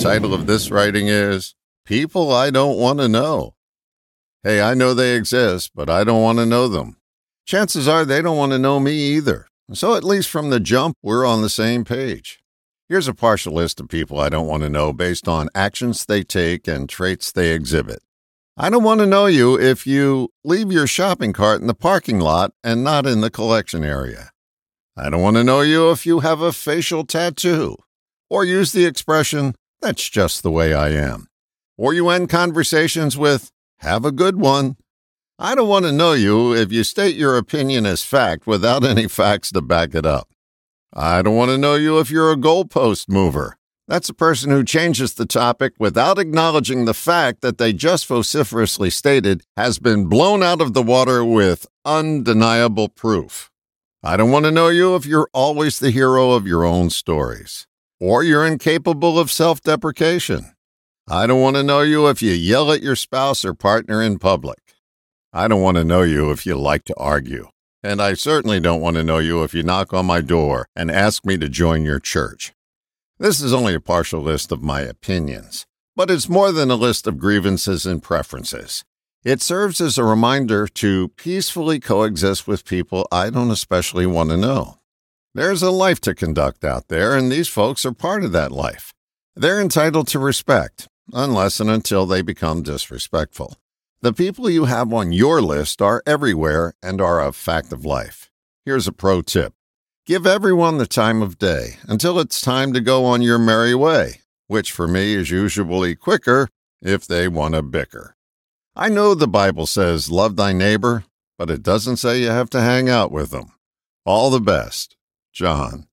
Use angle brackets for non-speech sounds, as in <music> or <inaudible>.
title of this writing is People I Don't Want to Know. Hey, I know they exist, but I don't want to know them. Chances are they don't want to know me either. So, at least from the jump, we're on the same page. Here's a partial list of people I don't want to know based on actions they take and traits they exhibit. I don't want to know you if you leave your shopping cart in the parking lot and not in the collection area. I don't want to know you if you have a facial tattoo or use the expression, that's just the way I am. Or you end conversations with, have a good one. I don't want to know you if you state your opinion as fact without <laughs> any facts to back it up. I don't want to know you if you're a goalpost mover. That's a person who changes the topic without acknowledging the fact that they just vociferously stated has been blown out of the water with undeniable proof. I don't want to know you if you're always the hero of your own stories or you're incapable of self deprecation. I don't want to know you if you yell at your spouse or partner in public. I don't want to know you if you like to argue. And I certainly don't want to know you if you knock on my door and ask me to join your church. This is only a partial list of my opinions, but it's more than a list of grievances and preferences. It serves as a reminder to peacefully coexist with people I don't especially want to know. There's a life to conduct out there, and these folks are part of that life. They're entitled to respect, unless and until they become disrespectful. The people you have on your list are everywhere and are a fact of life. Here's a pro tip give everyone the time of day until it's time to go on your merry way, which for me is usually quicker if they want to bicker. I know the Bible says love thy neighbor, but it doesn't say you have to hang out with them. All the best. John.